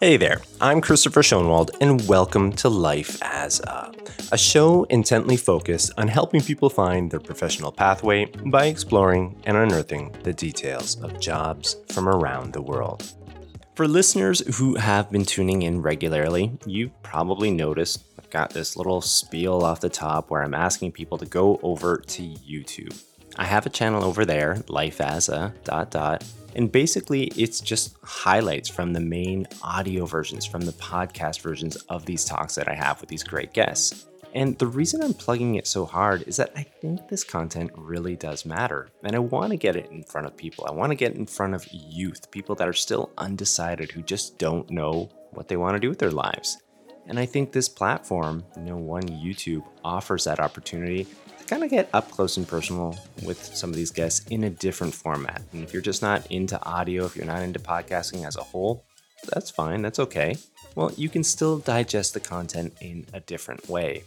Hey there, I'm Christopher Schoenwald, and welcome to Life as a, a show intently focused on helping people find their professional pathway by exploring and unearthing the details of jobs from around the world. For listeners who have been tuning in regularly, you've probably noticed got this little spiel off the top where I'm asking people to go over to YouTube. I have a channel over there, life as a dot dot, and basically, it's just highlights from the main audio versions, from the podcast versions of these talks that I have with these great guests. And the reason I'm plugging it so hard is that I think this content really does matter. And I want to get it in front of people. I want to get in front of youth, people that are still undecided, who just don't know what they want to do with their lives. And I think this platform, you know, one YouTube offers that opportunity to kind of get up close and personal with some of these guests in a different format. And if you're just not into audio, if you're not into podcasting as a whole, that's fine, that's okay. Well, you can still digest the content in a different way.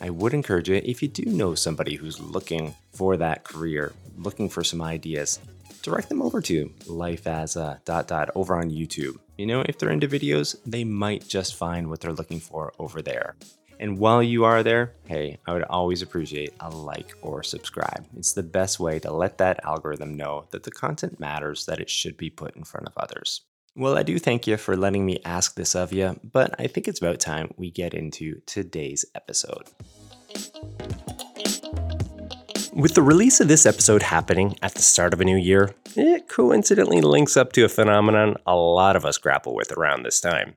I would encourage you, if you do know somebody who's looking for that career, looking for some ideas, direct them over to life as a dot dot over on YouTube. You know, if they're into videos, they might just find what they're looking for over there. And while you are there, hey, I would always appreciate a like or subscribe. It's the best way to let that algorithm know that the content matters, that it should be put in front of others. Well, I do thank you for letting me ask this of you, but I think it's about time we get into today's episode. With the release of this episode happening at the start of a new year, it coincidentally links up to a phenomenon a lot of us grapple with around this time.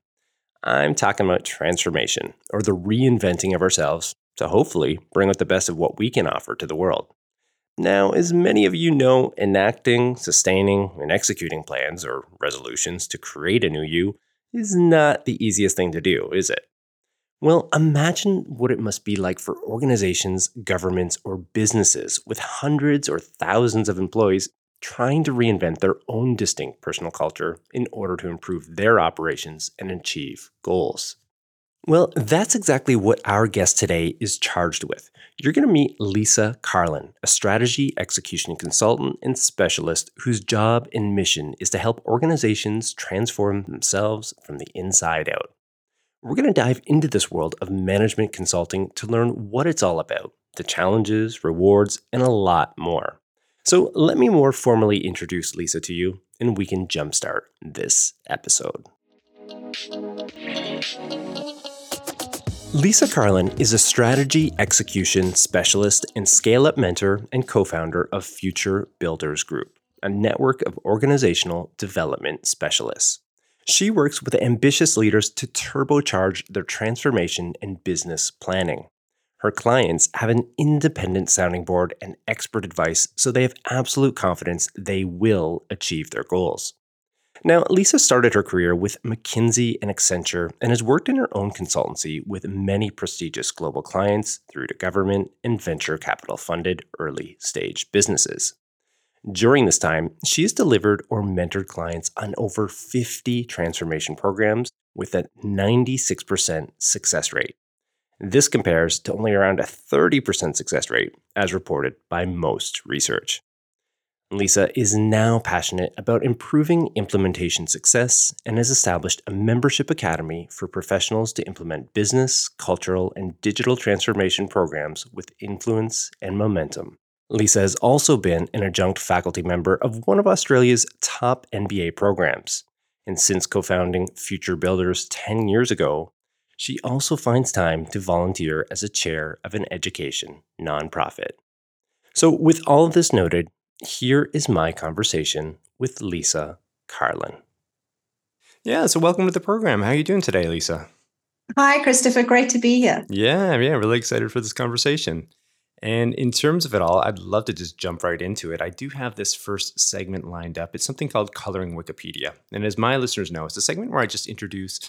I'm talking about transformation, or the reinventing of ourselves to hopefully bring out the best of what we can offer to the world. Now, as many of you know, enacting, sustaining, and executing plans or resolutions to create a new you is not the easiest thing to do, is it? Well, imagine what it must be like for organizations, governments, or businesses with hundreds or thousands of employees trying to reinvent their own distinct personal culture in order to improve their operations and achieve goals. Well, that's exactly what our guest today is charged with. You're going to meet Lisa Carlin, a strategy execution consultant and specialist whose job and mission is to help organizations transform themselves from the inside out. We're going to dive into this world of management consulting to learn what it's all about, the challenges, rewards, and a lot more. So let me more formally introduce Lisa to you, and we can jumpstart this episode. Lisa Carlin is a strategy execution specialist and scale up mentor and co founder of Future Builders Group, a network of organizational development specialists. She works with ambitious leaders to turbocharge their transformation and business planning. Her clients have an independent sounding board and expert advice, so they have absolute confidence they will achieve their goals. Now, Lisa started her career with McKinsey and Accenture and has worked in her own consultancy with many prestigious global clients through to government and venture capital funded early stage businesses. During this time, she has delivered or mentored clients on over 50 transformation programs with a 96% success rate. This compares to only around a 30% success rate, as reported by most research. Lisa is now passionate about improving implementation success and has established a membership academy for professionals to implement business, cultural, and digital transformation programs with influence and momentum. Lisa has also been an adjunct faculty member of one of Australia's top MBA programs. And since co founding Future Builders 10 years ago, she also finds time to volunteer as a chair of an education nonprofit. So, with all of this noted, here is my conversation with Lisa Carlin. Yeah, so welcome to the program. How are you doing today, Lisa? Hi, Christopher. Great to be here. Yeah, yeah, really excited for this conversation. And in terms of it all, I'd love to just jump right into it. I do have this first segment lined up. It's something called Coloring Wikipedia. And as my listeners know, it's a segment where I just introduce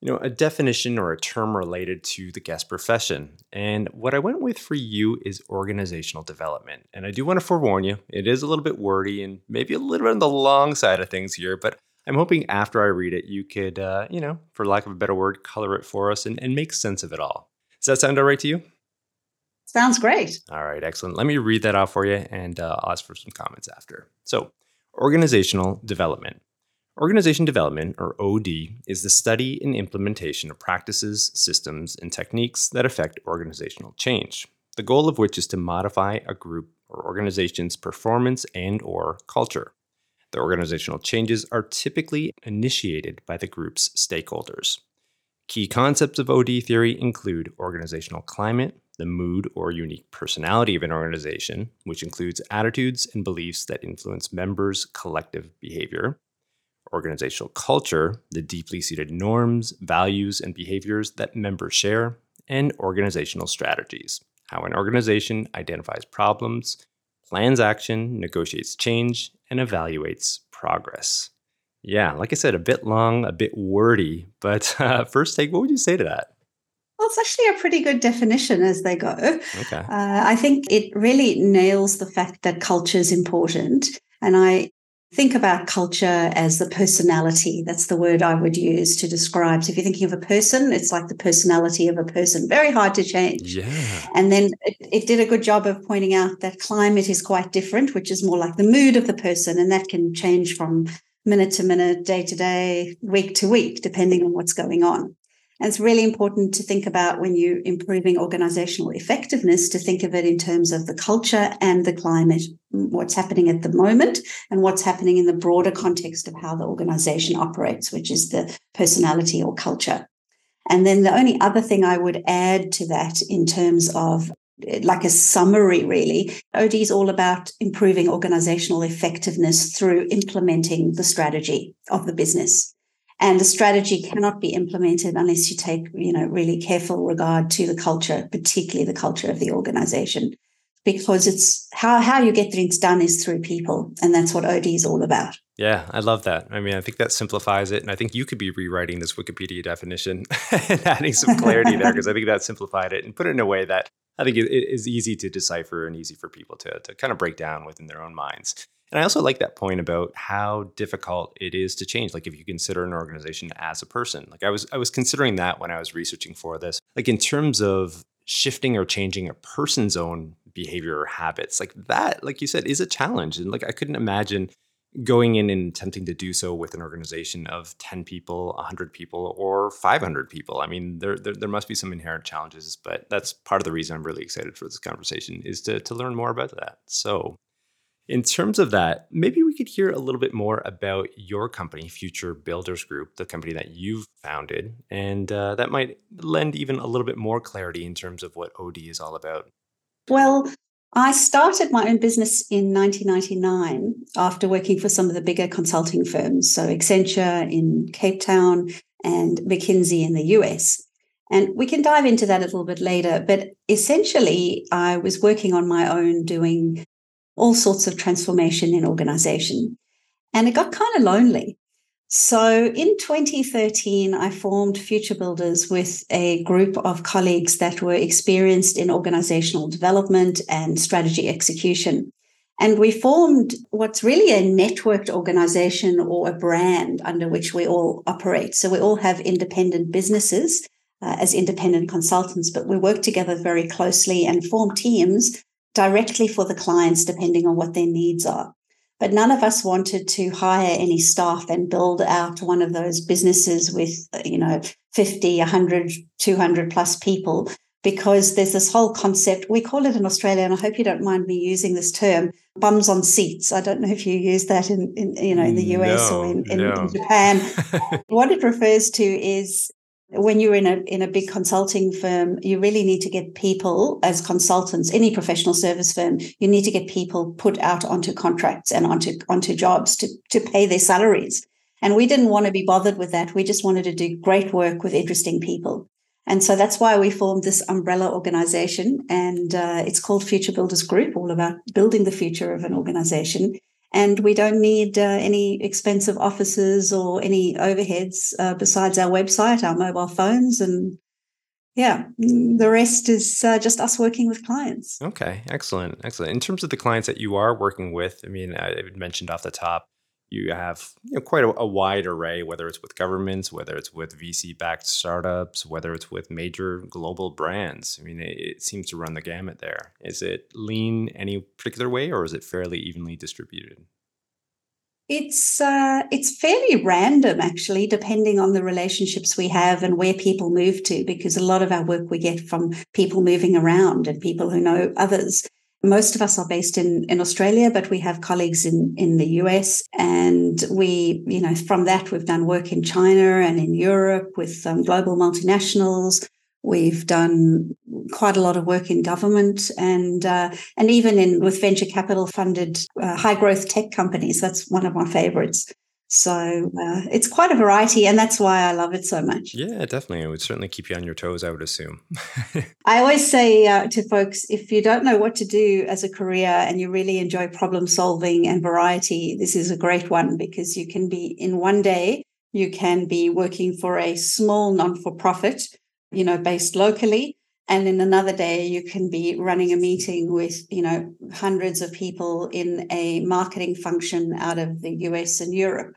you know, a definition or a term related to the guest profession. And what I went with for you is organizational development. And I do want to forewarn you, it is a little bit wordy and maybe a little bit on the long side of things here, but I'm hoping after I read it, you could, uh, you know, for lack of a better word, color it for us and, and make sense of it all. Does that sound all right to you? Sounds great. All right, excellent. Let me read that off for you and uh, I'll ask for some comments after. So, organizational development. Organization development, or OD, is the study and implementation of practices, systems, and techniques that affect organizational change, the goal of which is to modify a group or organization's performance and or culture. The organizational changes are typically initiated by the group's stakeholders. Key concepts of OD theory include organizational climate, the mood or unique personality of an organization, which includes attitudes and beliefs that influence members' collective behavior, organizational culture, the deeply seated norms, values, and behaviors that members share, and organizational strategies, how an organization identifies problems, plans action, negotiates change, and evaluates progress. Yeah, like I said, a bit long, a bit wordy, but uh, first take, what would you say to that? It's actually a pretty good definition as they go. Okay. Uh, I think it really nails the fact that culture is important. And I think about culture as the personality. That's the word I would use to describe. So if you're thinking of a person, it's like the personality of a person, very hard to change. Yeah. And then it, it, did a good job of pointing out that climate is quite different, which is more like the mood of the person. And that can change from minute to minute, day to day, week to week, depending on what's going on. And it's really important to think about when you're improving organizational effectiveness to think of it in terms of the culture and the climate, mm, what's happening at the moment and what's happening in the broader context of how the organization operates, which is the personality or culture. And then the only other thing I would add to that in terms of eh, like a summary, really. OD is all about improving organizational effectiveness through implementing the strategy of the business. And the strategy cannot be implemented unless you take, you know, really careful regard to the culture, particularly the culture of the organization, because it's how, how you get things done is through people. And that's what OD is all about. Yeah, I love that. I mean, I think that simplifies it. And I think you could be rewriting this Wikipedia definition and adding some clarity there because I think that simplified it and put it in a way that I think it is easy to decipher and easy for people to, to kind of break down within their own minds. And I also like that point about how difficult it is to change. Like if you consider an organization as a person. Like I was I was considering that when I was researching for this. Like in terms of shifting or changing a person's own behavior or habits. Like that, like you said, is a challenge. And like I couldn't imagine going in and attempting to do so with an organization of 10 people, 100 people, or 500 people. I mean, there, there, there, must be some inherent challenges, but that's part of the reason I'm really excited for this conversation is to, to learn more about that. So in terms of that, maybe we could hear a little bit more about your company, Future Builders Group, the company that you've founded, and uh, that might lend even a little bit more clarity in terms of what OD is all about. Well, I started my own business in 1999 after working for some of the bigger consulting firms, so Accenture in Cape Town and McKinsey in the US. And we can dive into that a little bit later. But essentially, I was working on my own doing all sorts of transformation in organization. And it got kind of lonely. So in 2013, I formed Future Builders with a group of colleagues that were experienced in organizational development and strategy execution. And we formed what's really a networked organization or a brand under which we all operate. So we all have independent businesses uh, as independent consultants, but we work together very closely and form teams directly for the clients, depending on what their needs are. But none of us wanted to hire any staff and build out one of those businesses with, you know, 50, 100, 200 plus people because there's this whole concept. We call it in Australia, and I hope you don't mind me using this term, bums on seats. I don't know if you use that in, in you know, in the mm, US no, or in, in, no. in Japan. what it refers to is when you're in a in a big consulting firm, you really need to get people as consultants. Any professional service firm, you need to get people put out onto contracts and onto onto jobs to to pay their salaries. And we didn't want to be bothered with that. We just wanted to do great work with interesting people. And so that's why we formed this umbrella organization, and uh, it's called Future Builders Group, all about building the future of an organization and we don't need uh, any expensive offices or any overheads uh, besides our website, our mobile phones, and yeah, the rest is uh, just us working with clients. Okay, excellent, excellent. In terms of the clients that you are working with, I mean, I mentioned off the top you have you know, quite a, a, wide array, whether it's with governments, whether it's with VC backed startups, whether it's with major global brands. I mean, it, it, seems to run the gamut there. Is it lean any particular way or is it fairly evenly distributed? It's uh, it's fairly random, actually, depending on the relationships we have and where people move to. Because a lot of our work we get from people moving around and people who know others. Most of us are based in, in Australia, but we have colleagues in, in the US. And we, you know, from that, we've done work in China and in Europe with um, global multinationals. We've done quite a lot of work in government and uh, and even in with venture capital funded uh, high growth tech companies. That's one of my favorites. So uh, it's quite a variety, and that's why I love it so much. Yeah, definitely. It would certainly keep you on your toes, I would assume. I always say uh, to folks if you don't know what to do as a career and you really enjoy problem solving and variety, this is a great one because you can be in one day, you can be working for a small non for profit, you know, based locally. And in another day, you can be running a meeting with, you know, hundreds of people in a marketing function out of the US and Europe.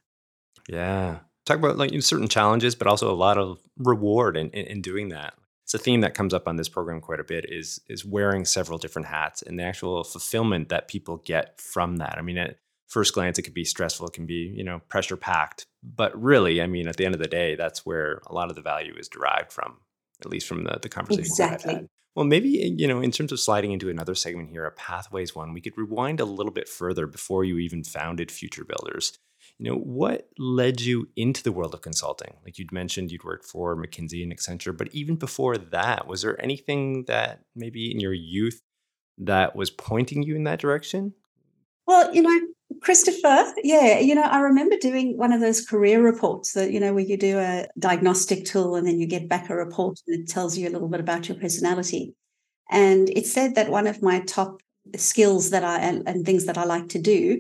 Yeah. Talk about like certain challenges, but also a lot of reward in, in, in doing that. It's a theme that comes up on this program quite a bit is is wearing several different hats and the actual fulfillment that people get from that. I mean, at first glance, it can be stressful, it can be, you know, pressure packed. But really, I mean, at the end of the day, that's where a lot of the value is derived from, at least from the, the conversations exactly. I've had. Well, maybe, you know, in terms of sliding into another segment here, a pathways one, we could rewind a little bit further before you even founded Future Builders you know what led you into the world of consulting? Like you'd mentioned you'd worked for mckinsey and accenture but even before that was there anything that maybe in your youth that was pointing you in that direction? Well you know christopher yeah you know i remember doing one of those career reports that you know where you do a diagnostic tool and then you get back a report and it tells you a little bit about your personality. And it said that one of my top skills that i and, and things that i like to do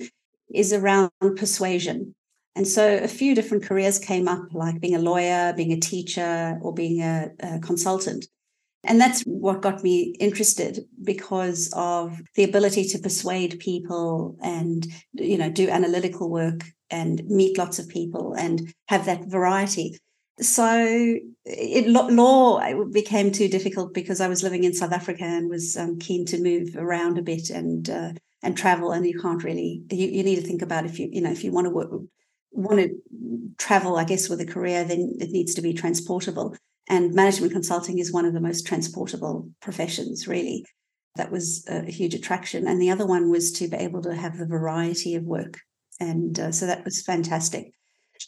is around persuasion. And so a few different careers came up, like being a lawyer, being a teacher, or being a, a, consultant. And that's what got me interested because of the ability to persuade people and, you know, do analytical work and meet lots of people and have that variety. So it, law became too difficult because I was living in South Africa and was um, keen to move around a bit and uh, and travel and you can't really you, you need to think about if you you know if you want to work want to travel i guess with a career then it needs to be transportable. And management consulting is one of the most transportable professions really. That was a huge attraction. And the other one was to be able to have the variety of work. And uh, so that was fantastic.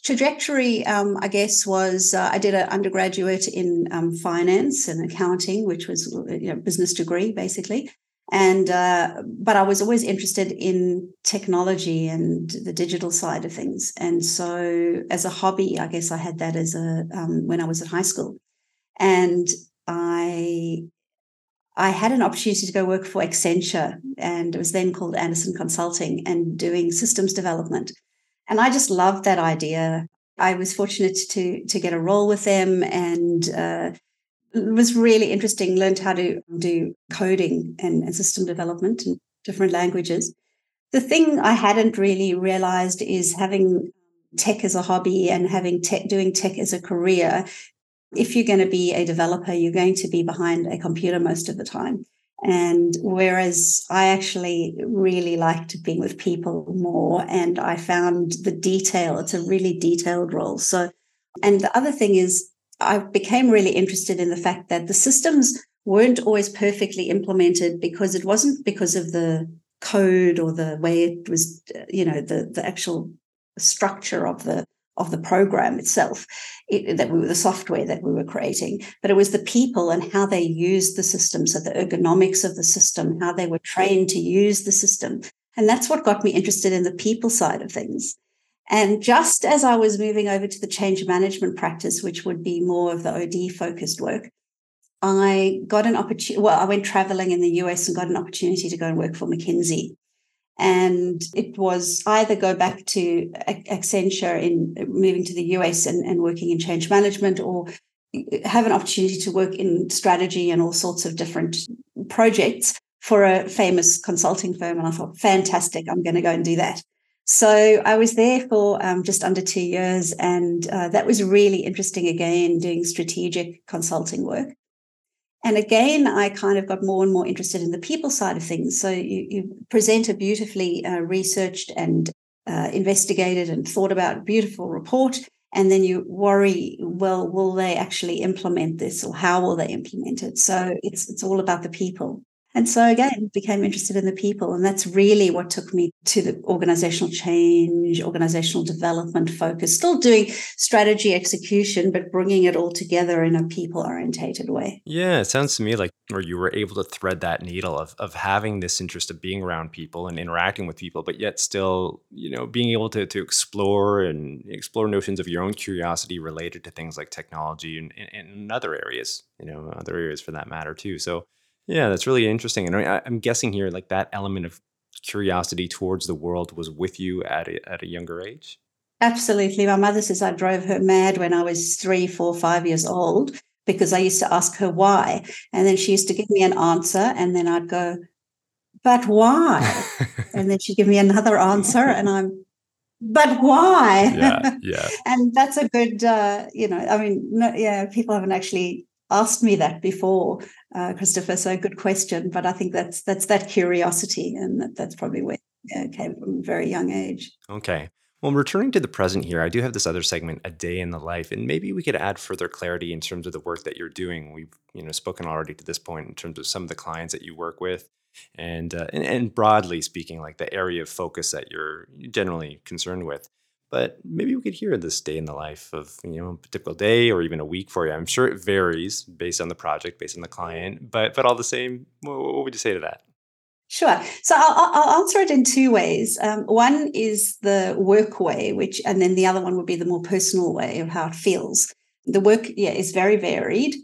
Trajectory um, i guess was uh, i did an undergraduate in um, finance and accounting which was you know, business degree basically and uh, but i was always interested in technology and the digital side of things. And so as a hobby i guess i had that as a um, when i was at high school. And i i had an opportunity to go work for accenture and it was then called andersen consulting and doing systems development. And i just loved that idea. I was fortunate to to get a role with them and uh, it was really interesting, learned how to do coding and, and system development in different languages. The thing I hadn't really realized is having tech as a hobby and having tech, doing tech as a career. If you're going to be a developer, you're going to be behind a computer most of the time. And whereas I actually really liked being with people more, and I found the detail, it's a really detailed role. So, and the other thing is, I became really interested in the fact that the systems weren't always perfectly implemented because it wasn't because of the code or the way it was, you know, the, the actual structure of the of the program itself it, that we were the software that we were creating but it was the people and how they used the system. So the ergonomics of the system how they were trained to use the system. And that's what got me interested in the people side of things and just as I was moving over to the change management practice, which would be more of the OD focused work, I got an opportunity. Well, I went traveling in the US and got an opportunity to go and work for McKinsey. And it was either go back to Accenture in moving to the US and, and working in change management or have an opportunity to work in strategy and all sorts of different projects for a famous consulting firm. And I thought, fantastic, I'm going to go and do that. So I was there for um, just under two years, and uh, that was really interesting again, doing strategic consulting work. And again, I kind of got more and more interested in the people side of things. So you, you present a beautifully uh, researched and uh, investigated and thought about beautiful report. And then you worry, well, will they actually implement this or how will they implement it? So it's, it's all about the people. And so again, became interested in the people. And that's really what took me to the organizational change, organizational development focus, still doing strategy execution, but bringing it all together in a people orientated way. Yeah, it sounds to me like where you were able to thread that needle of, of having this interest of being around people and interacting with people, but yet still, you know, being able to, to explore and explore notions of your own curiosity related to things like technology and, and, and other areas, you know, other areas for that matter too. So yeah, that's really interesting. And I, I'm guessing here, like that element of curiosity towards the world was with you at a, at a younger age. Absolutely. My mother says I drove her mad when I was three, four, five years old because I used to ask her why. And then she used to give me an answer, and then I'd go, but why? and then she'd give me another answer, and I'm, but why? Yeah, yeah. and that's a good, uh, you know, I mean, no, yeah, people haven't actually asked me that before, uh, Christopher. So good question, but I think that's that's that curiosity, and that, that's probably where it came from a very young age. Okay. Well, returning to the present here, I do have this other segment, a day in the life, and maybe we could add further clarity in terms of the work that you're doing. We've you know spoken already to this point in terms of some of the clients that you work with, and uh, and, and broadly speaking, like the area of focus that you're generally concerned with but maybe we could hear this day in the life of you know a typical day or even a week for you i'm sure it varies based on the project based on the client but but all the same what, what would you say to that Sure. So I'll, I'll, answer it in two ways. Um, one is the work way, which, and then the other one would be the more personal way of how it feels. The work, yeah, is very varied.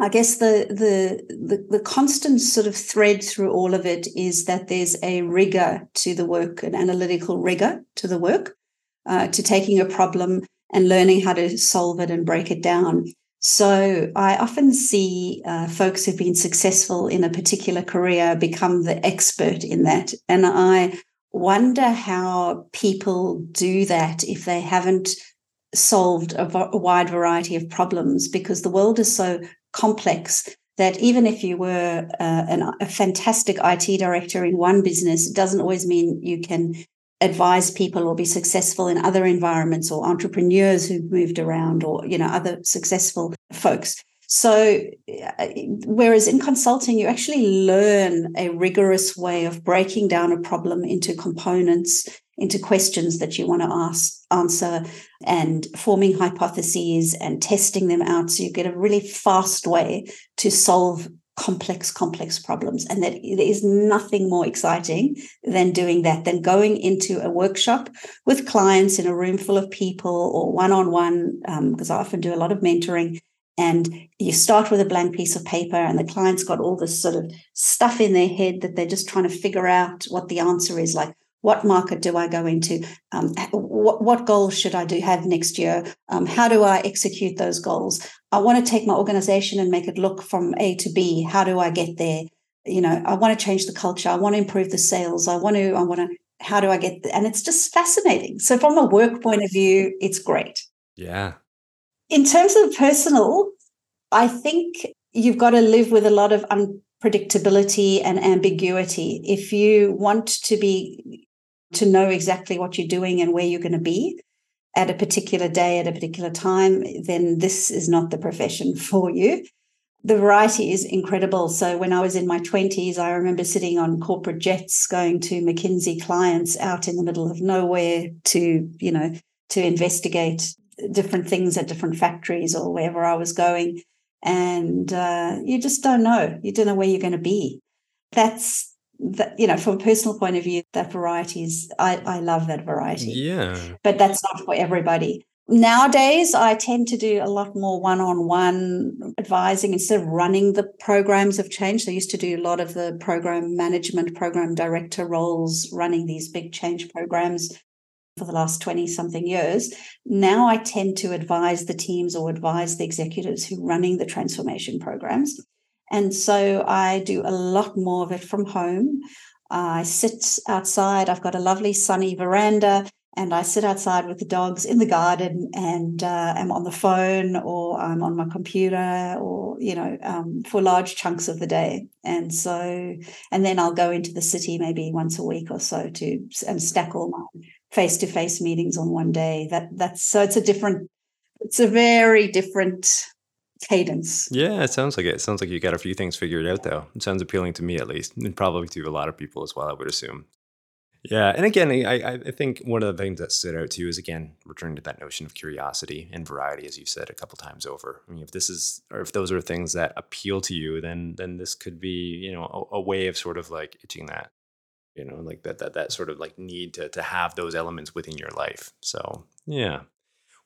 I guess the, the the the constant sort of thread through all of it is that there's a rigor to the work, an analytical rigor to the work uh, to taking a problem and learning how to solve it and break it down. So I often see uh, folks who've been successful in a particular career become the expert in that. And I wonder how people do that if they haven't solved a, v- a wide variety of problems because the world is so complex that even if you were uh, an, a fantastic IT director in one business, it doesn't always mean you can advise people or be successful in other environments or entrepreneurs who've moved around or you know other successful folks. So uh, whereas in consulting you actually learn a rigorous way of breaking down a problem into components into questions that you want to ask answer and forming hypotheses and testing them out so you get a really fast way to solve complex, complex problems. And that there is nothing more exciting than doing that, than going into a workshop with clients in a room full of people or one on um, one, because I often do a lot of mentoring. And you start with a blank piece of paper, and the client's got all this sort of stuff in their head that they're just trying to figure out what the answer is like what market do I go into? Um, what, what, goals should I do have next year? Um, how do I execute those goals? I want to take my organization and make it look from A to B. How do I get there? You know, I want to change the culture. I want to improve the sales. I want to, I want to, how do I get there? And it's just fascinating. So from a work point of view, it's great. Yeah. In terms of personal, I think you've got to live with a lot of unpredictability and ambiguity. If you want to be to know exactly what you're doing and where you're going to be at a particular day, at a particular time, then this is not the profession for you. The variety is incredible. So when I was in my 20s, I remember sitting on corporate jets going to McKinsey clients out in the middle of nowhere to, you know, to investigate different things at different factories or wherever I was going. And uh, you just don't know. You don't know where you're going to be. That's that you know from a personal point of view that variety is i i love that variety. Yeah. But that's not for everybody. Nowadays i tend to do a lot more one-on-one advising. Instead of running the programs of change i used to do a lot of the program management program director roles running these big change programs for the last 20 something years. Now i tend to advise the teams or advise the executives who are running the transformation programs and so I do a lot more of it from home. I sit outside. I've got a lovely sunny veranda and I sit outside with the dogs in the garden and uh, am on the phone or I'm on my computer or, you know, um, for large chunks of the day. And so, and then I'll go into the city maybe once a week or so to and stack all my face to face meetings on one day. That that's so it's a different, it's a very different cadence. Yeah, it sounds like it. It sounds like you got a few things figured out, though. It sounds appealing to me, at least, and probably to a lot of people as well. I would assume. Yeah, and again, I, I think one of the things that stood out to you is again returning to that notion of curiosity and variety, as you've said a couple times over. I mean, if this is, or if those are things that appeal to you, then then this could be, you know, a, a way of sort of like itching that, you know, like that that that sort of like need to to have those elements within your life. So yeah,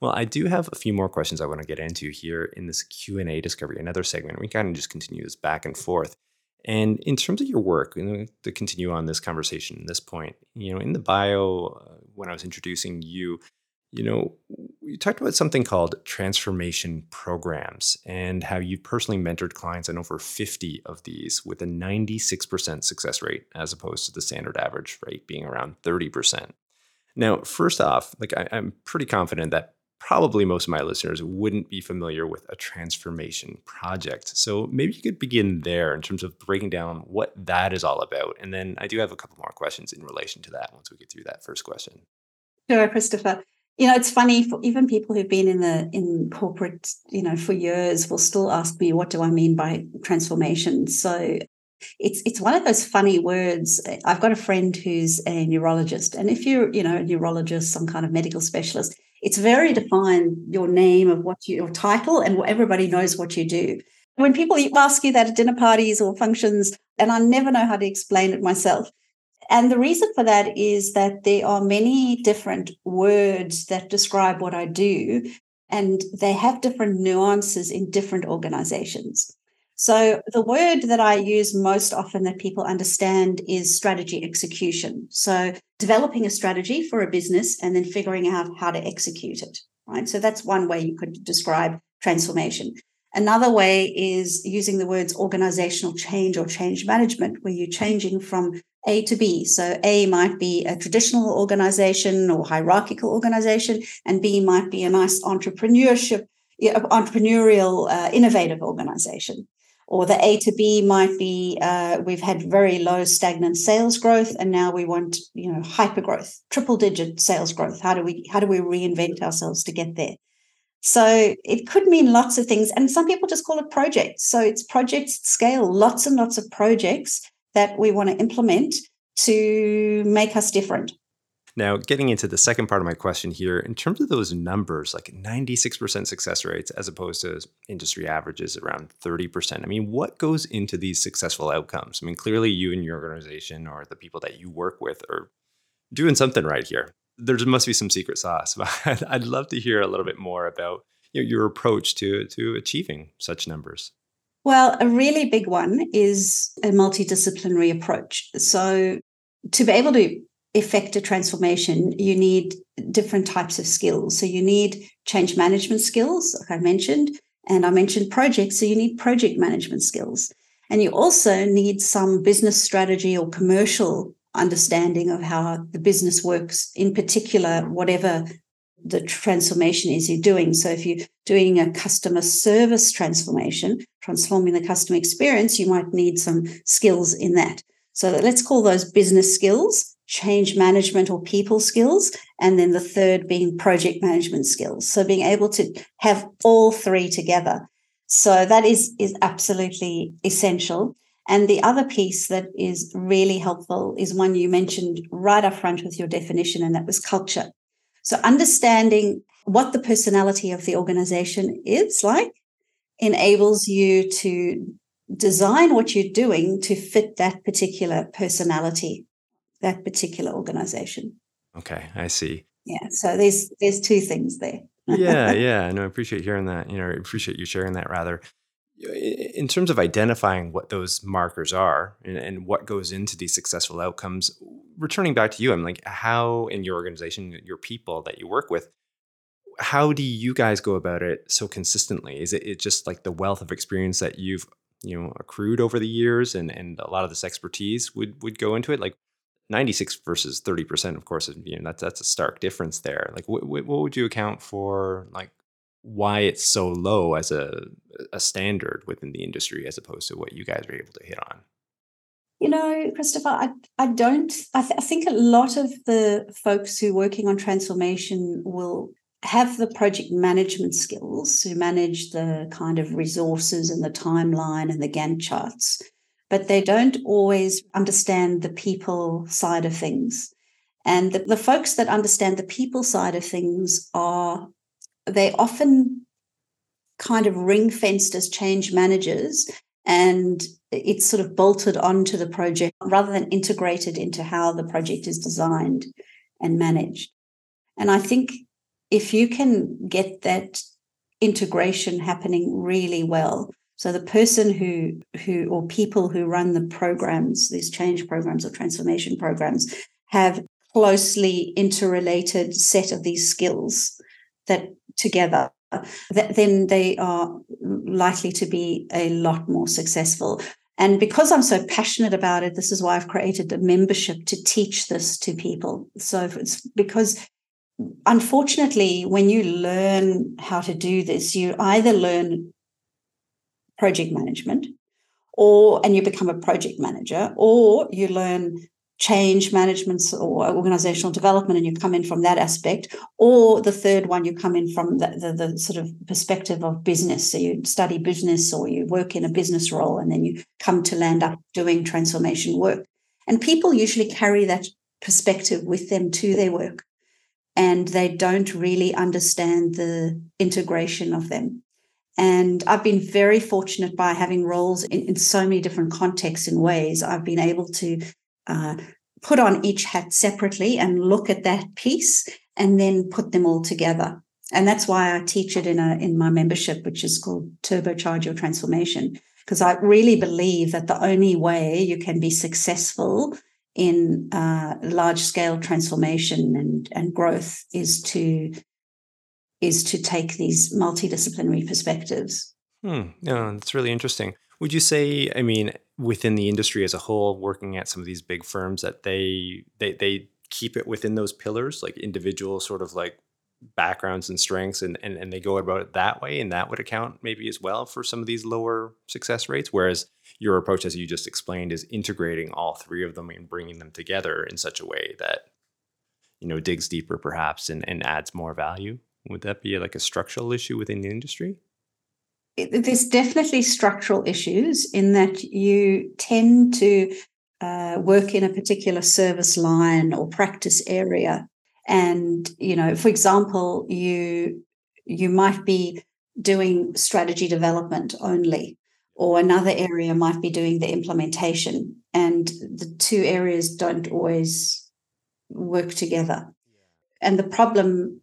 well, I do have a few more questions I want to get into here in this Q&A discovery, another segment. We kind of just continue this back and forth. And in terms of your work, to continue on this conversation at this point, you know, in the bio, uh, when I was introducing you, you know, you talked about something called transformation programs and how you personally mentored clients on over 50 of these with a 96% success rate as opposed to the standard average rate being around 30%. Now, first off, like I, I'm pretty confident that probably most of my listeners wouldn't be familiar with a transformation project. So maybe you could begin there in terms of breaking down what that is all about. And then I do have a couple more questions in relation to that once we get through that first question. Sure, Christopher. You know, it's funny for even people who've been in the in corporate, you know, for years will still ask me, what do I mean by transformation? So it's it's one of those funny words. I've got a friend who's a neurologist, and if you're, you know, a neurologist, some kind of medical specialist, it's very defined your name of what you, your title and everybody knows what you do. When people ask you that at dinner parties or functions, and I never know how to explain it myself. And the reason for that is that there are many different words that describe what I do, and they have different nuances in different organizations. So, the word that I use most often that people understand is strategy execution. So, developing a strategy for a business and then figuring out how to execute it, right? So, that's one way you could describe transformation. Another way is using the words organizational change or change management, where you're changing from A to B. So, A might be a traditional organization or hierarchical organization, and B might be a nice entrepreneurship, entrepreneurial, uh, innovative organization or the A to B might be uh, we've had very low stagnant sales growth and now we want you know hyper growth, triple digit sales growth. How do we how do we reinvent ourselves to get there? So it could mean lots of things, and some people just call it projects. So it's projects scale, lots and lots of projects that we want to implement to make us different. Now, getting into the second part of my question here, in terms of those numbers, like 96% success rates as opposed to industry averages around 30%, I mean, what goes into these successful outcomes? I mean, clearly you and your organization or the people that you work with are doing something right here. There must be some secret sauce, but I'd love to hear a little bit more about you know, your approach to, to achieving such numbers. Well, a really big one is a multidisciplinary approach. So, to be able to effect a transformation, you need different types of skills. So you need change management skills, like I mentioned, and I mentioned projects. So you need project management skills. And you also need some business strategy or commercial understanding of how the business works, in particular, whatever the transformation is you're doing. So if you're doing a customer service transformation, transforming the customer experience, you might need some skills in that. So let's call those business skills change management or people skills. And then the third being project management skills. So being able to have all three together. So that is, is absolutely essential. And the other piece that is really helpful is one you mentioned right up front with your definition, and that was culture. So understanding what the personality of the organization is like enables you to design what you're doing to fit that particular personality that particular organization. Okay, I see. Yeah, so there's there's two things there. yeah, yeah, no, I appreciate hearing that. You know, I appreciate you sharing that. Rather, in terms of identifying what those markers are and, and what goes into these successful outcomes, returning back to you, I'm like, how in your organization, your people that you work with, how do you guys go about it so consistently? Is it, it just like the wealth of experience that you've you know accrued over the years and and a lot of this expertise would would go into it like 96 versus 30% of course you know that's that's a stark difference there. Like what, what would you account for like why it's so low as a a standard within the industry as opposed to what you guys are able to hit on? You know christopher i, I don't I, th- I think a lot of the folks who are working on transformation will have the project management skills to manage the kind of resources and the timeline and the Gantt charts, but they don't always understand the people side of things. And the, the folks that understand the people side of things are, they often kind of ring fenced as change managers and it's sort of bolted onto the project rather than integrated into how the project is designed and managed. And I think if you can get that integration happening really well so the person who who or people who run the programs these change programs or transformation programs have closely interrelated set of these skills that together that then they are likely to be a lot more successful and because I'm so passionate about it, this is why I've created a membership to teach this to people. So it's because unfortunately, when you learn how to do this, you either learn project management or and you become a project manager or you learn change management or organizational development and you come in from that aspect or the third one you come in from the, the, the, sort of perspective of business so you study business or you work in a business role and then you come to land up doing transformation work and people usually carry that perspective with them to their work and they don't really understand the integration of them. And I've been very fortunate by having roles in, in so many different contexts and ways. I've been able to uh, put on each hat separately and look at that piece and then put them all together. And that's why I teach it in a in my membership, which is called Turbocharge Your Transformation, because I really believe that the only way you can be successful in uh, large scale transformation and, and growth is to is to take these multidisciplinary perspectives. Hmm. No, that's really interesting. Would you say, I mean, within the industry as a whole, working at some of these big firms, that they they they keep it within those pillars, like individual sort of like backgrounds and strengths and, and and they go about it that way and that would account maybe as well for some of these lower success rates whereas your approach as you just explained is integrating all three of them and bringing them together in such a way that you know digs deeper perhaps and, and adds more value would that be like a structural issue within the industry? There's definitely structural issues in that you tend to uh, work in a particular service line or practice area. And you know for example you you might be doing strategy development only or another area might be doing the implementation and the two areas don't always work together. And the problem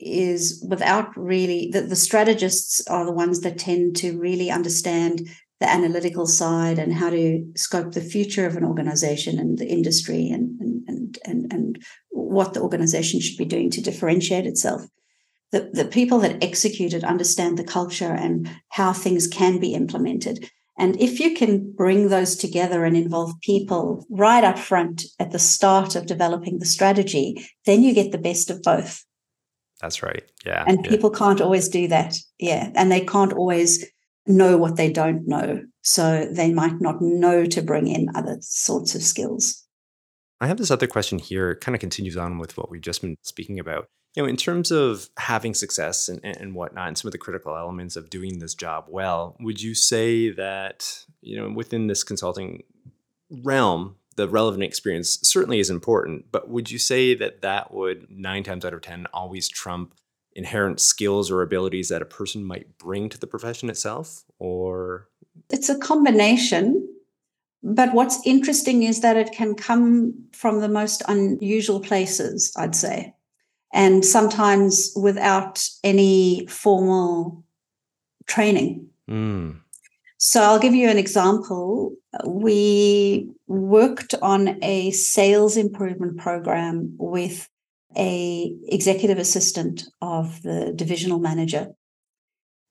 is without really the, the strategists are the ones that tend to really understand the analytical side and how to scope the future of an organization and the industry and and and and what the organization should be doing to differentiate itself. The, the people that execute it understand the culture and how things can be implemented. And if you can bring those together and involve people right up front at the start of developing the strategy, then you get the best of both. That's right. Yeah. And yeah. people can't always do that. Yeah. And they can't always know what they don't know. So they might not know to bring in other sorts of skills. I have this other question here. It kind of continues on with what we've just been speaking about. You know, in terms of having success and, and whatnot, and some of the critical elements of doing this job well, would you say that, you know, within this consulting realm, the relevant experience certainly is important, but would you say that that would nine times out of 10 always trump inherent skills or abilities that a person might bring to the profession itself? Or it's a combination but what's interesting is that it can come from the most unusual places, I'd say, and sometimes without any formal training. Mm. So I'll give you an example. We worked on a sales improvement program with a executive assistant of the divisional manager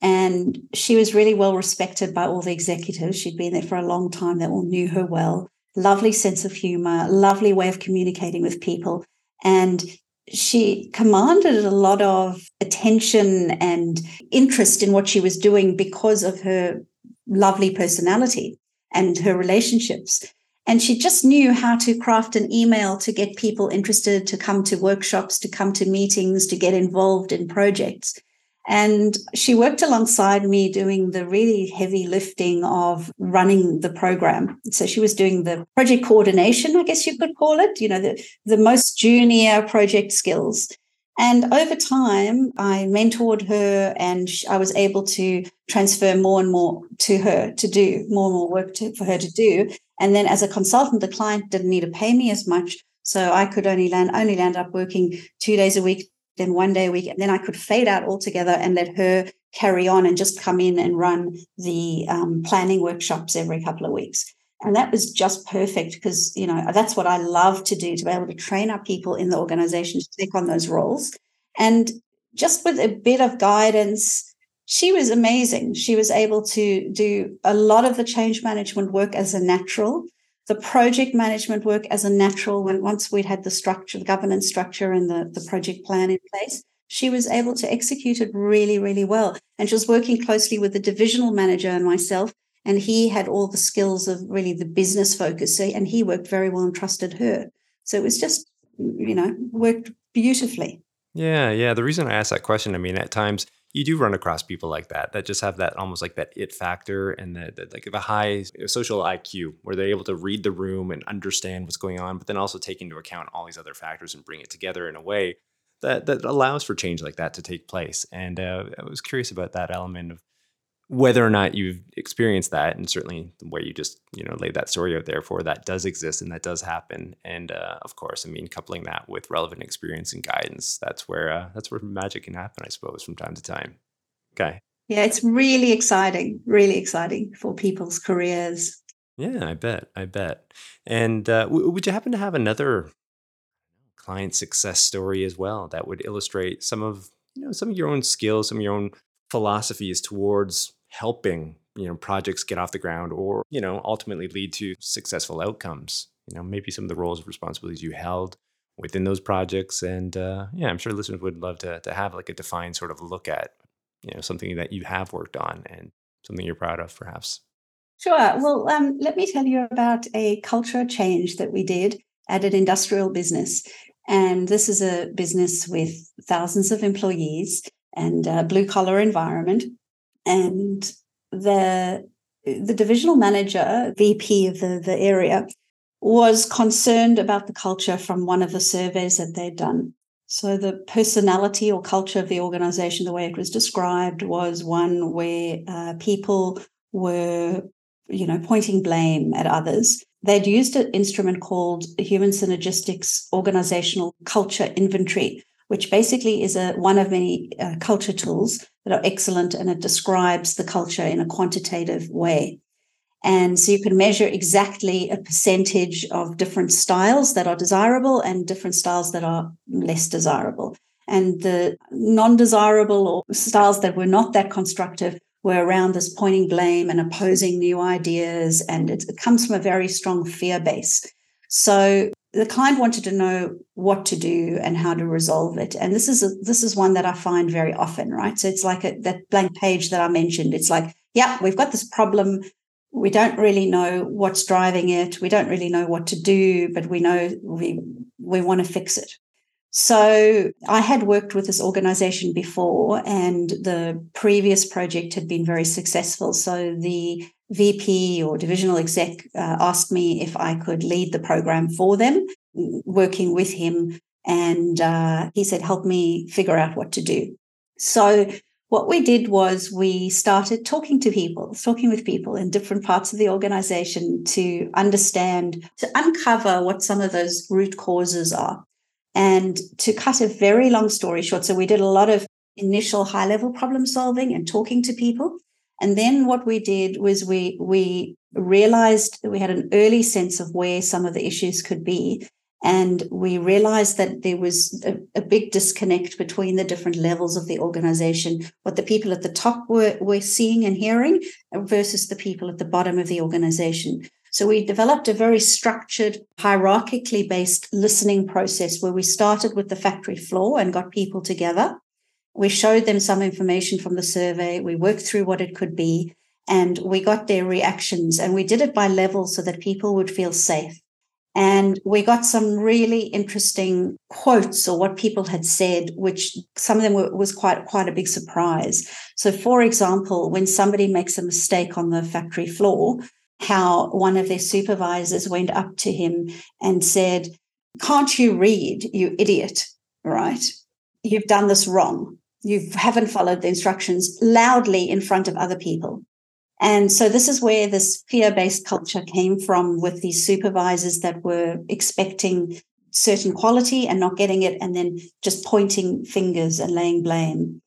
And she was really well respected by all the executives. She'd been there for a long time. They all knew her well. Lovely sense of humor, lovely way of communicating with people. And she commanded a lot of attention and interest in what she was doing because of her lovely personality and her relationships. And she just knew how to craft an email to get people interested to come to workshops, to come to meetings, to get involved in projects. And she worked alongside me doing the really heavy lifting of running the program. So she was doing the project coordination, I guess you could call it, you know, the, the most junior project skills. And over time, I mentored her and I was able to transfer more and more to her to do, more and more work to, for her to do. And then as a consultant, the client didn't need to pay me as much. So I could only land, only land up working two days a week, then one day a week. And then I could fade out altogether and let her carry on and just come in and run the um, planning workshops every couple of weeks. And that was just perfect because, you know, that's what I love to do to be able to train our people in the organization to take on those roles. And just with a bit of guidance, she was amazing. She was able to do a lot of the change management work as a natural, the project management work as a natural when once we'd had the structure, the governance structure and the, the project plan in place. She was able to execute it really, really well. And she was working closely with the divisional manager and myself and he had all the skills of really the business focus and he worked very well and trusted her so it was just you know worked beautifully yeah yeah the reason i asked that question i mean at times you do run across people like that that just have that almost like that it factor and that, that like a high social IQ where they're able to read the room and understand what's going on, but then also take into account all these other factors and bring it together in a way that that allows for change like that to take place. And uh, I was curious about that element of whether or not you've experienced that and certainly the way you just you know laid that story out there for that does exist and that does happen. And uh, of course i mean coupling that with relevant experience and guidance that's where uh, that's where magic can happen i suppose from time to time. Okay. Yeah it's really exciting really exciting for people's careers. Yeah i bet i bet. And uh, w- would you happen to have another client success story as well that would illustrate some of you know some of your own skills some of your own philosophies towards helping you know projects get off the ground or you know ultimately lead to successful outcomes. You know maybe some of the roles and responsibilities you held within those projects and uh, yeah i'm sure listeners would love to, to have like a defined sort of look at you know something that you have worked on and something you're proud of perhaps. Sure. Well um, let me tell you about a culture change that we did at an industrial business. And this is a business with thousands of employees and a blue collar environment. And the the divisional manager, VP of the, the area, was concerned about the culture from one of the surveys that they'd done. So the personality or culture of the organization, the way it was described, was one where uh, people were, you know, pointing blame at others. They'd used an instrument called Human Synergistics Organizational Culture Inventory, which basically is a one of many uh, culture tools that are excellent and it describes the culture in a quantitative way. And so you can measure exactly a percentage of different styles that are desirable and different styles that are less desirable. And the non desirable or styles that were not that constructive were around this pointing blame and opposing new ideas. And it, it comes from a very strong fear base. So the client wanted to know what to do and how to resolve it. And this is a, this is one that i find very often right? So it's like a, that blank page that i mentioned. It's like yeah we've got this problem. We don't really know what's driving it. We don't really know what to do but we know we we want to fix it so i had worked with this organization before and the previous project had been very successful so the VP or divisional exec uh, asked me if I could lead the program for them, working with him. And uh, he said, help me figure out what to do. So, what we did was we started talking to people, talking with people in different parts of the organization to understand, to uncover what some of those root causes are. And to cut a very long story short, so we did a lot of initial high level problem solving and talking to people. And then what we did was we we realized that we had an early sense of where some of the issues could be. And we realized that there was a, a, big disconnect between the different levels of the organization, what the people at the top were, were seeing and hearing versus the people at the bottom of the organization. So we developed a very structured, hierarchically based listening process where we started with the factory floor and got people together. We showed them some information from the survey. We worked through what it could be and we got their reactions and we did it by level so that people would feel safe. And we got some really interesting quotes or what people had said, which some of them were, was quite, quite a big surprise. So, for example, when somebody makes a mistake on the factory floor, how one of their supervisors went up to him and said, Can't you read, you idiot? Right? You've done this wrong. You haven't followed the instructions loudly in front of other people. And so this is where this fear-based culture came from with these supervisors that were expecting certain quality and not getting it and then just pointing fingers and laying blame.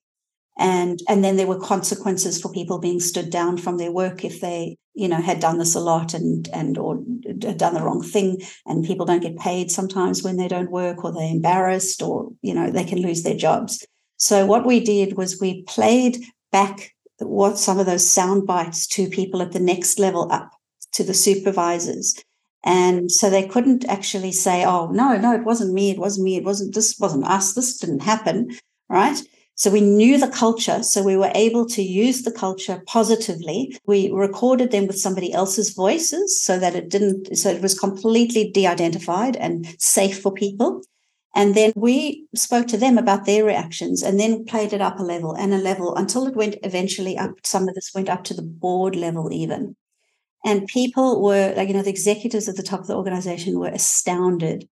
And and then there were consequences for people being stood down from their work if they, you know, had done this a lot and and or done the wrong thing. And people don't get paid sometimes when they don't work or they're embarrassed or, you know, they can lose their jobs. So what we did was we played back what some of those sound bites to people at the next level up to the supervisors. And so they couldn't actually say, oh, no, no, it wasn't me. It wasn't me. It wasn't, this wasn't us. This didn't happen. Right. So we knew the culture. So we were able to use the culture positively. We recorded them with somebody else's voices so that it didn't, so it was completely de identified and safe for people. And then we spoke to them about their reactions and then played it up a level and a level until it went eventually up. Some of this went up to the board level, even. And people were, like, you know, the executives at the top of the organization were astounded.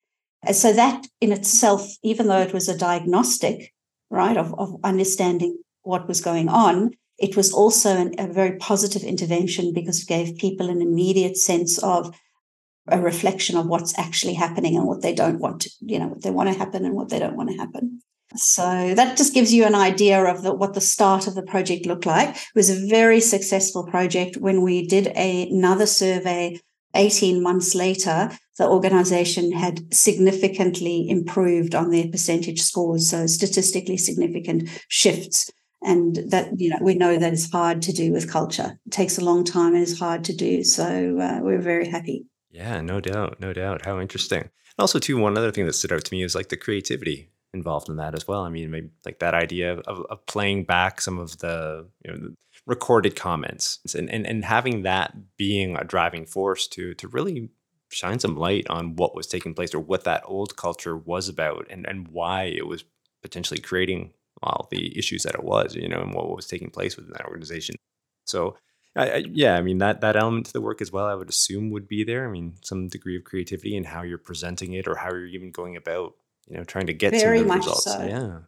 And so that in itself, even though it was a diagnostic, right, of, of understanding what was going on, it was also an, a very positive intervention because it gave people an immediate sense of a reflection of what's actually happening and what they don't want to, you know, what they want to happen and what they don't want to happen. So that just gives you an idea of the, what the start of the project looked like. It was a very successful project. When we did a, another survey 18 months later, the organization had significantly improved on their percentage scores. So statistically significant shifts. And that, you know, we know that is hard to do with culture. It takes a long time and is hard to do. So uh, we're very happy. Yeah, no doubt, no doubt. How interesting. And also, too, one other thing that stood out to me is like the creativity involved in that as well. I mean, maybe like that idea of, of playing back some of the you know the recorded comments and, and and having that being a driving force to to really shine some light on what was taking place or what that old culture was about and and why it was potentially creating all the issues that it was, you know, and what was taking place within that organization. So I, I, yeah, I mean that that element to the work as well. I would assume would be there. I mean, some degree of creativity in how you're presenting it or how you're even going about, you know, trying to get very some much results. So. Yeah,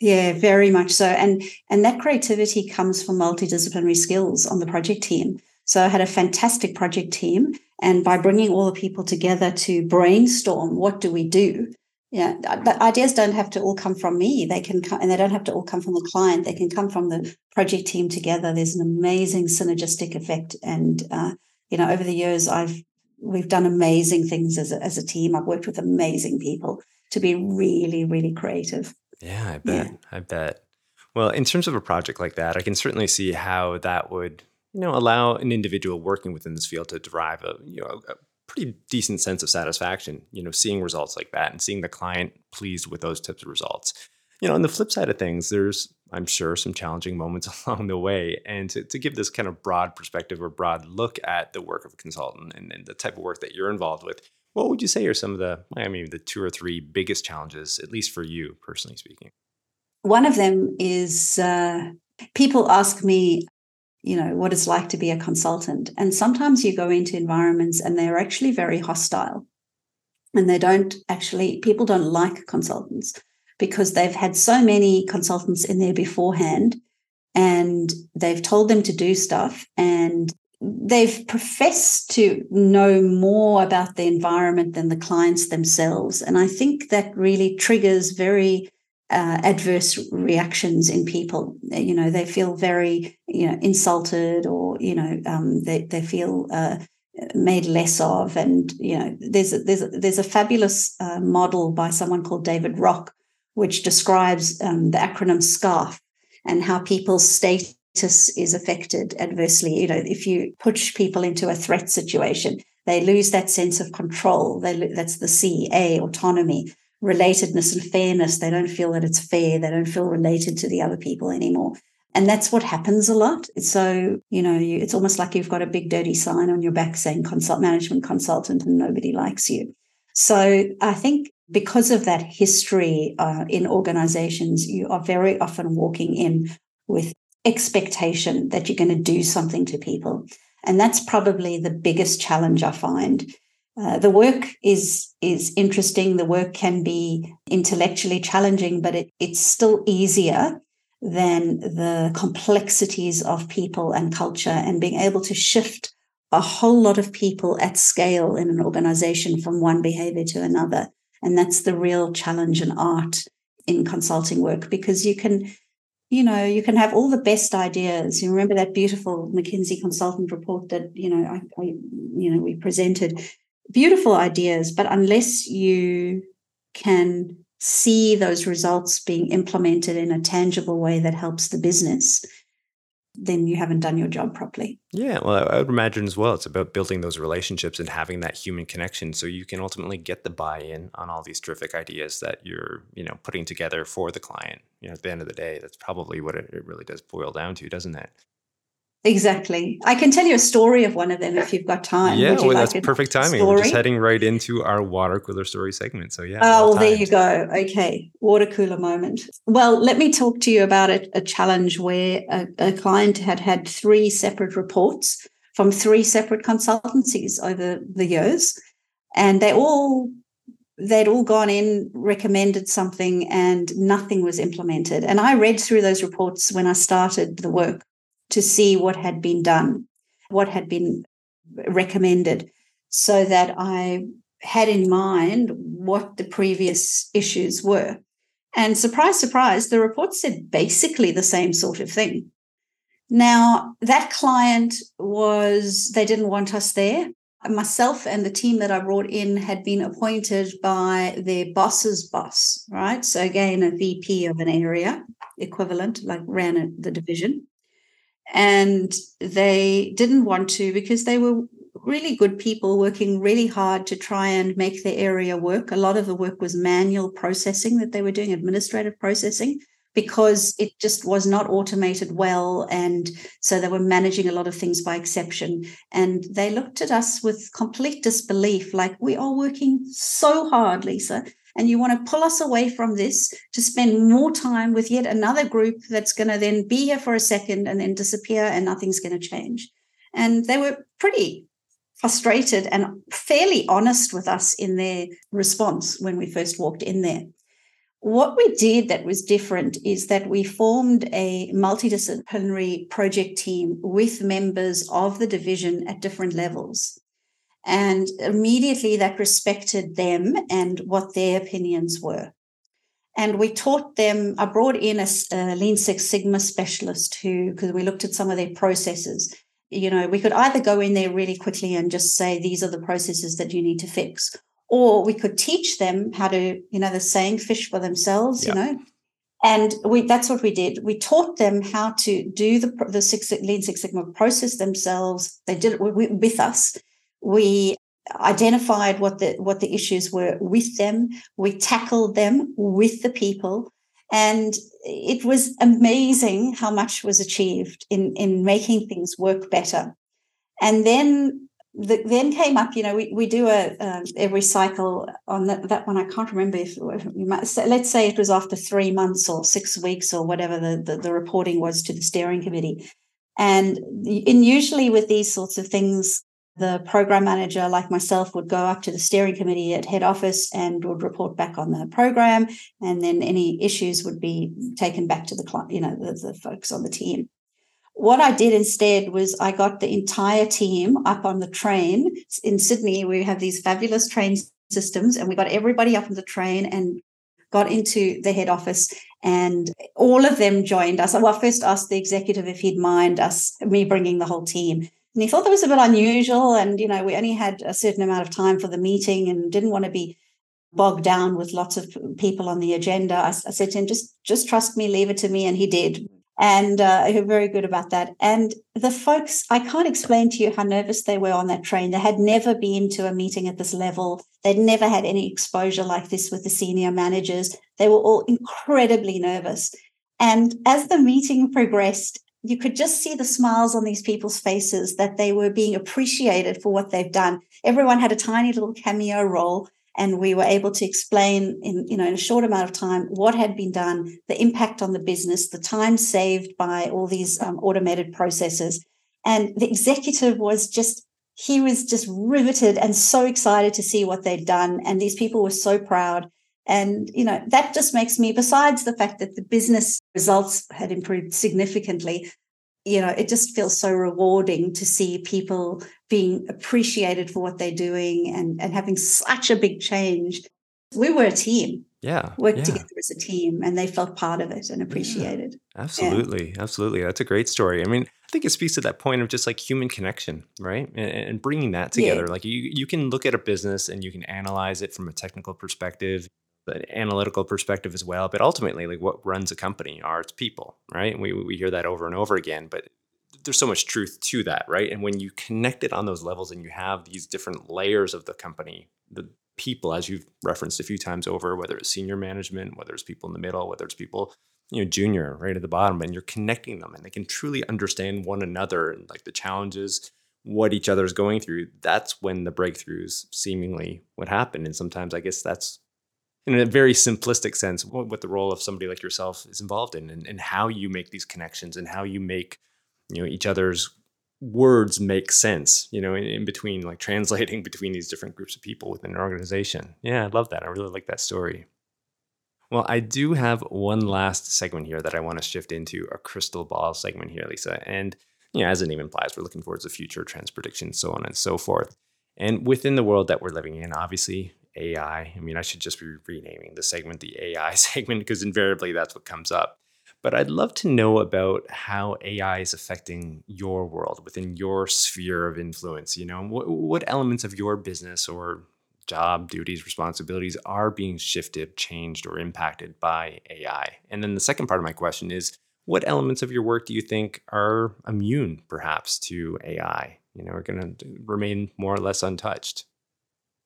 yeah, very much so. And and that creativity comes from multidisciplinary skills on the project team. So I had a fantastic project team, and by bringing all the people together to brainstorm, what do we do? yeah the ideas don't have to all come from me. They can come and they don't have to all come from the client. They can come from the project team together. There's an amazing synergistic effect and uh, you know over the years i've we've done amazing things as a, as a team. I've worked with amazing people to be really really creative. Yeah i bet. Yeah. i bet. Well in terms of a project like that i can certainly see how that would you know allow an individual working within this field to derive a you know a pretty decent sense of satisfaction, you know, seeing results like that and seeing the client pleased with those types of results. You know, on the flip side of things, there's, I'm sure, some challenging moments along the way. And to, to give this kind of broad perspective or broad look at the work of a consultant and, and the type of work that you're involved with, what would you say are some of the, I mean, the two or three biggest challenges, at least for you personally speaking? One of them is uh, people ask me, you know what it's like to be a consultant. And sometimes you go into environments and they're actually very hostile. And they don't actually people don't like consultants because they've had so many consultants in there beforehand and they've told them to do stuff and they've professed to know more about the environment than the clients themselves. And i think that really triggers very uh, adverse reactions in people. You know, they feel very, you know, insulted or, you know, um, they, they feel uh, made less of. And you know, there's a, there's a, there's a fabulous uh, model by someone called David Rock, which describes um, the acronym SCARF and how people's status is affected adversely. You know, if you push people into a threat situation, they lose that sense of control. They, that's the C, A, autonomy, relatedness and fairness. They don't feel that it's fair. They don't feel related to the other people anymore. And that's what happens a lot. So, you know, you, it's almost like you've got a big dirty sign on your back saying consult management consultant and nobody likes you. So I think because of that history uh, in organizations, you are very often walking in with expectation that you're going to do something to people. And that's probably the biggest challenge I find. Uh, the work is is interesting. The work can be intellectually challenging, but it, it's still easier than the complexities of people and culture and being able to shift a whole lot of people at scale in an organization from one behavior to another. And that's the real challenge and art in consulting work because you can, you know, you can have all the best ideas. You remember that beautiful McKinsey consultant report that, you know, I, I you know, we presented beautiful ideas, but unless you can see those results being implemented in a tangible way that helps the business, then you haven't done your job properly. Yeah, well, I would imagine as well. It's about building those relationships and having that human connection, so you can ultimately get the buy-in on all these terrific ideas that you're, you know, putting together for the client. You know, at the end of the day, that's probably what it, really does boil down to, doesn't it? Exactly. I can tell you a story of one of them if you've got time. Yeah, well, like that's perfect timing. Story? We're just heading right into our water cooler story segment. So yeah. Oh, well, there you go. Okay, water cooler moment. Well, let me talk to you about a, a challenge where a, a client had had three separate reports from three separate consultancies over the years, and they all they'd all gone in, recommended something, and nothing was implemented. And I read through those reports when I started the work to see what had been done, what had been recommended, so that I had in mind what the previous issues were. And surprise, surprise, the report said basically the same sort of thing. Now, that client was, they didn't want us there. Myself and the team that I brought in had been appointed by their boss's boss, right? So, again, a VP of an area equivalent, like ran the division and they didn't want to because they were really good people working really hard to try and make their area work. A lot of the work was manual processing that they were doing, administrative processing, because it just was not automated well. And so they were managing a lot of things by exception. And they looked at us with complete disbelief like, we are working so hard, Lisa and you want to pull us away from this to spend more time with yet another group that's going to then be here for a second and then disappear and nothing's going to change. And they were pretty frustrated and fairly honest with us in their response when we first walked in there. What we did that was different is that we formed a multidisciplinary project team with members of the division at different levels. And immediately that respected them and what their opinions were. And we taught them, I brought in a, a Lean Six Sigma specialist who, because we looked at some of their processes. You know, we could either go in there really quickly and just say, these are the processes that you need to fix, or we could teach them how to, you know, the saying fish for themselves, you know, and we that's what we did. We taught them how to do the the six, Lean Six Sigma process themselves. They did it with us, we identified what the what the issues were with them. We tackled them with the people. And it was amazing how much was achieved in, in making things work better. And then the, then came up, you know, we, we do a um, every cycle on that, that one. I can't remember if, you might let's say it was after three months or six weeks or whatever the, the, the reporting was to the steering committee. And, and usually with these sorts of things, the program manager, like myself, would go up to the steering committee at head office and would report back on the program, and then any issues would be taken back to the client, you know, the, the folks on the team. What I did instead was I got the entire team up on the train in Sydney. We have these fabulous train systems, and we got everybody up on the train and got into the head office and all of them joined us. Well, I first asked the executive if he'd mind us, me bringing the whole team And he thought that was a bit unusual. And, you know, we only had a certain amount of time for the meeting and didn't want to be bogged down with lots of people on the agenda. I, I said to him, just, just trust me, leave it to me. And he did. And uh, was very good about that. And the folks, I can't explain to you how nervous they were on that train. They had never been to a meeting at this level. They'd never had any exposure like this with the senior managers. They were all incredibly nervous. And as the meeting progressed, you could just see the smiles on these people's faces that they were being appreciated for what they've done. Everyone had a tiny little cameo role and we were able to explain in you know in a short amount of time what had been done the impact on the business the time saved by all these um, automated processes. And the executive was just he was just riveted and so excited to see what they'd done. And these people were so proud and you know that just makes me besides the fact that the business results had improved significantly you know it just feels so rewarding to see people being appreciated for what they're doing and and having such a big change. We were a team. Yeah worked yeah. together as a team and they felt part of it and appreciated. Yeah, absolutely yeah. absolutely. That's a great story. I mean i think it speaks to that point of just like human connection right? And, and bringing that together. Like you you can look at a business and you can analyze it from a technical perspective analytical perspective as well. But ultimately, like what runs a company are its people, right? we we hear that over and over again, but there's so much truth to that, right? And when you connect it on those levels and you have these different layers of the company, the people, as you've referenced a few times over, whether it's senior management, whether it's people in the middle, whether it's people, you know, junior right at the bottom, and you're connecting them and they can truly understand one another and like the challenges, what each other is going through. That's when the breakthroughs seemingly would happen. And sometimes I guess that's in a very simplistic sense what, what the role of somebody like yourself is involved in and, and how you make these connections and how you make you know each other's words make sense you know in, in, between like translating between these different groups of people within an organization. Yeah i love that. I really like that story. Well i do have one last segment here that i want to shift into a crystal ball segment here lisa and you know as the name implies we're looking towards the future trends predictions so on and so forth. And within the world that we're living in obviously AI. I mean, I should just be renaming the segment the AI segment because invariably that's what comes up. But I'd love to know about how AI is affecting your world within your sphere of influence. You know, what, what elements of your business or job duties, responsibilities are being shifted, changed, or impacted by AI? And then the second part of my question is what elements of your work do you think are immune perhaps to AI? You know, are going to remain more or less untouched?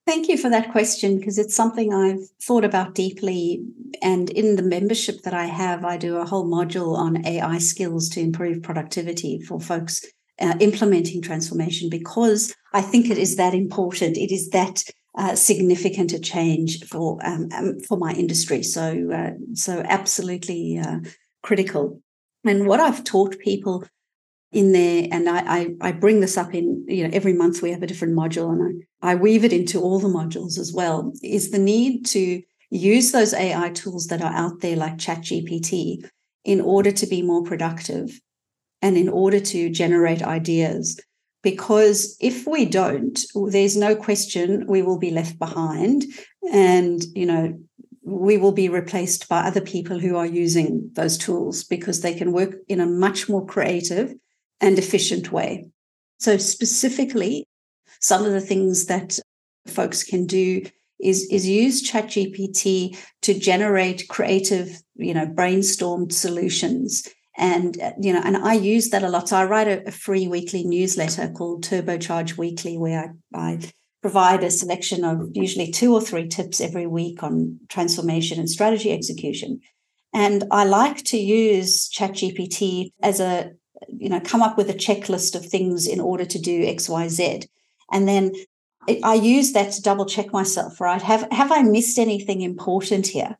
Thank you for that question because it's something I've thought about deeply. And in the membership that I have, I do a whole module on AI skills to improve productivity for folks uh, implementing transformation because I think it is that important. It is that uh, significant a change for um, um, for my industry. So uh, so absolutely uh, critical. And what I've taught people in there and I, I, I bring this up in you know every month we have a different module and I, I weave it into all the modules as well is the need to use those ai tools that are out there like ChatGPT in order to be more productive and in order to generate ideas because if we don't there's no question we will be left behind and you know we will be replaced by other people who are using those tools because they can work in a much more creative and efficient way. So, specifically, some of the things that folks can do is, is use ChatGPT to generate creative, you know, brainstormed solutions. And, you know, and I use that a lot. So I write a, a free weekly newsletter called Turbocharge Weekly, where I, I provide a selection of usually two or three tips every week on transformation and strategy execution. And I like to use ChatGPT as a you know, come up with a checklist of things in order to do X, Y, Z. And then I use that to double check myself, right? Have, have I missed anything important here?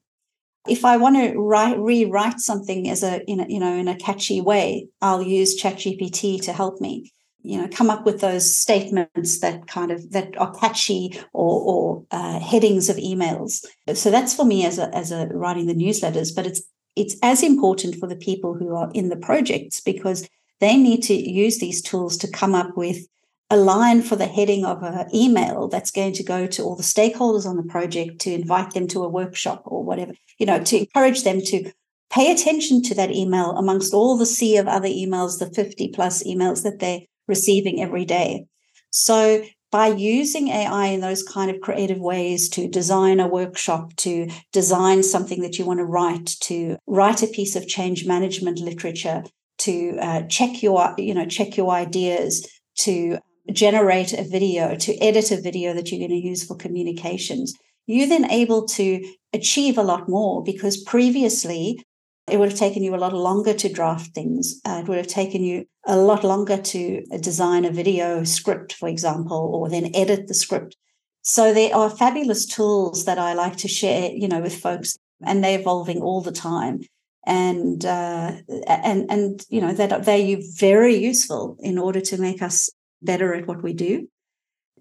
If I want to write, rewrite something as a, in a, you know, in a catchy way, I'll use ChatGPT to help me you know come up with those statements that kind of that are catchy or, or uh, headings of emails so that's for me as a as a writing the newsletters but it's it's as important for the people who are in the projects because they need to use these tools to come up with a line for the heading of an email that's going to go to all the stakeholders on the project to invite them to a workshop or whatever, you know, to encourage them to pay attention to that email amongst all the sea of other emails, the 50 plus emails that they're receiving every day. So by using AI in those kind of creative ways to design a workshop, to design something that you want to write, to write a piece of change management literature, to uh, check your, you know, check your ideas, to generate a video, to edit a video that you're going to use for communications, you're then able to achieve a lot more because previously it would have taken you a lot longer to draft things. Uh, it would have taken you a lot longer to design a video script, for example, or then edit the script. So there are fabulous tools that I like to share, you know, with folks, and they're evolving all the time. And uh, and and you know that they're very useful in order to make us better at what we do.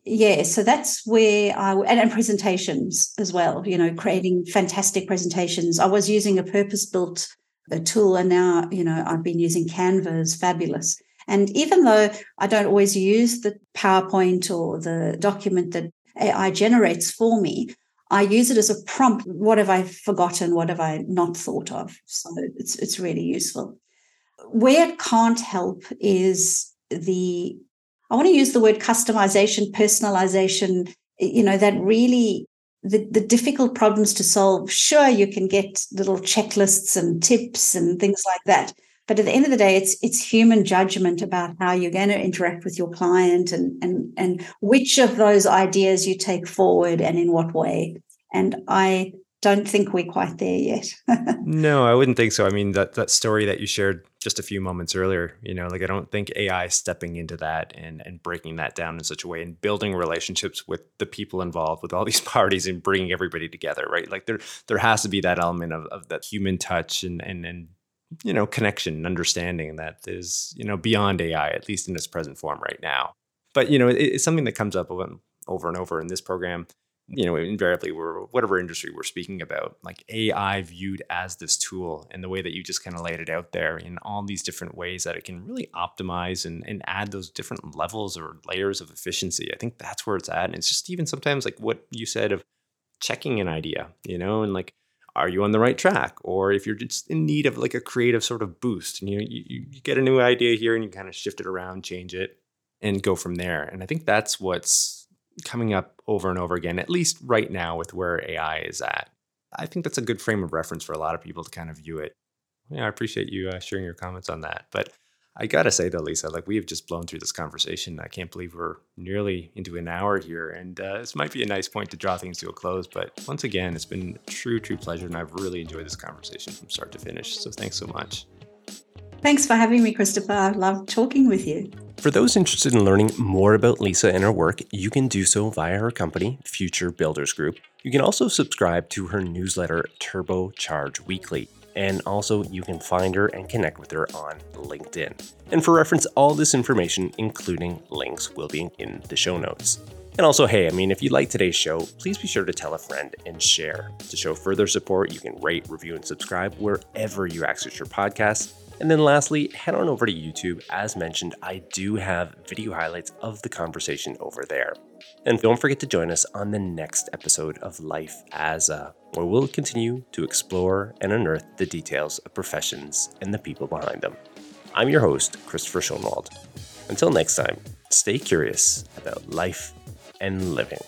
Yeah, so that's where I and, and presentations as well. You know, creating fantastic presentations. I was using a purpose built uh, tool, and now you know I've been using Canva is fabulous. And even though I don't always use the PowerPoint or the document that AI generates for me, I use it as a prompt. What have I forgotten? What have I not thought of? So it's it's really useful. Where it can't help is the I want to use the word customization, personalization, you know, that really the, the difficult problems to solve, sure, you can get little checklists and tips and things like that. But at the end of the day, it's it's human judgment about how you're going to interact with your client and and and which of those ideas you take forward and in what way. And I don't think we're quite there yet. no, I wouldn't think so. I mean, that that story that you shared just a few moments earlier, you know, like I don't think AI stepping into that and and breaking that down in such a way and building relationships with the people involved, with all these parties, and bringing everybody together, right? Like there there has to be that element of, of that human touch and and and you know connection and understanding that is you know beyond AI, at least in its present form right now. But you know, it, it's something that comes up over and over in this program you know, invariably we're whatever industry we're speaking about, like AI viewed as this tool and the way that you just kind of laid it out there in all these different ways that it can really optimize and, and add those different levels or layers of efficiency. I think that's where it's at. And it's just even sometimes like what you said of checking an idea, you know, and like, are you on the right track? Or if you're just in need of like a creative sort of boost, and you you, you get a new idea here and you kind of shift it around, change it, and go from there. And I think that's what's coming up over and over again, at least right now with where AI is at. I think that's a good frame of reference for a lot of people to kind of view it. Yeah, I appreciate you uh, sharing your comments on that. But I gotta say though, Lisa, like we have just blown through this conversation. I can't believe we're nearly into an hour here, and uh, this might be a nice point to draw things to a close. But once again, it's been true, true pleasure, and I've really enjoyed this conversation from start to finish. So thanks so much. Thanks for having me, Christopher. I love talking with you. For those interested in learning more about Lisa and her work, you can do so via her company, FutureBuilders Group. You can also subscribe to her newsletter, Turbocharge Weekly. And also, you can find her and connect with her on LinkedIn. And for reference, all this information, including links, will be in the show notes. And also, hey, I mean, if you like today's show, please be sure to tell a friend and share. To show further support, you can rate, review, and subscribe wherever you access your podcasts. And then lastly, head on over to YouTube. As mentioned, I do have video highlights of the conversation over there. And don't forget to join us on the next episode of Life as a, where we'll continue to explore and unearth the details of professions and the people behind them. I'm your host, Christopher Schoenwald. Until next time, stay curious about life and living.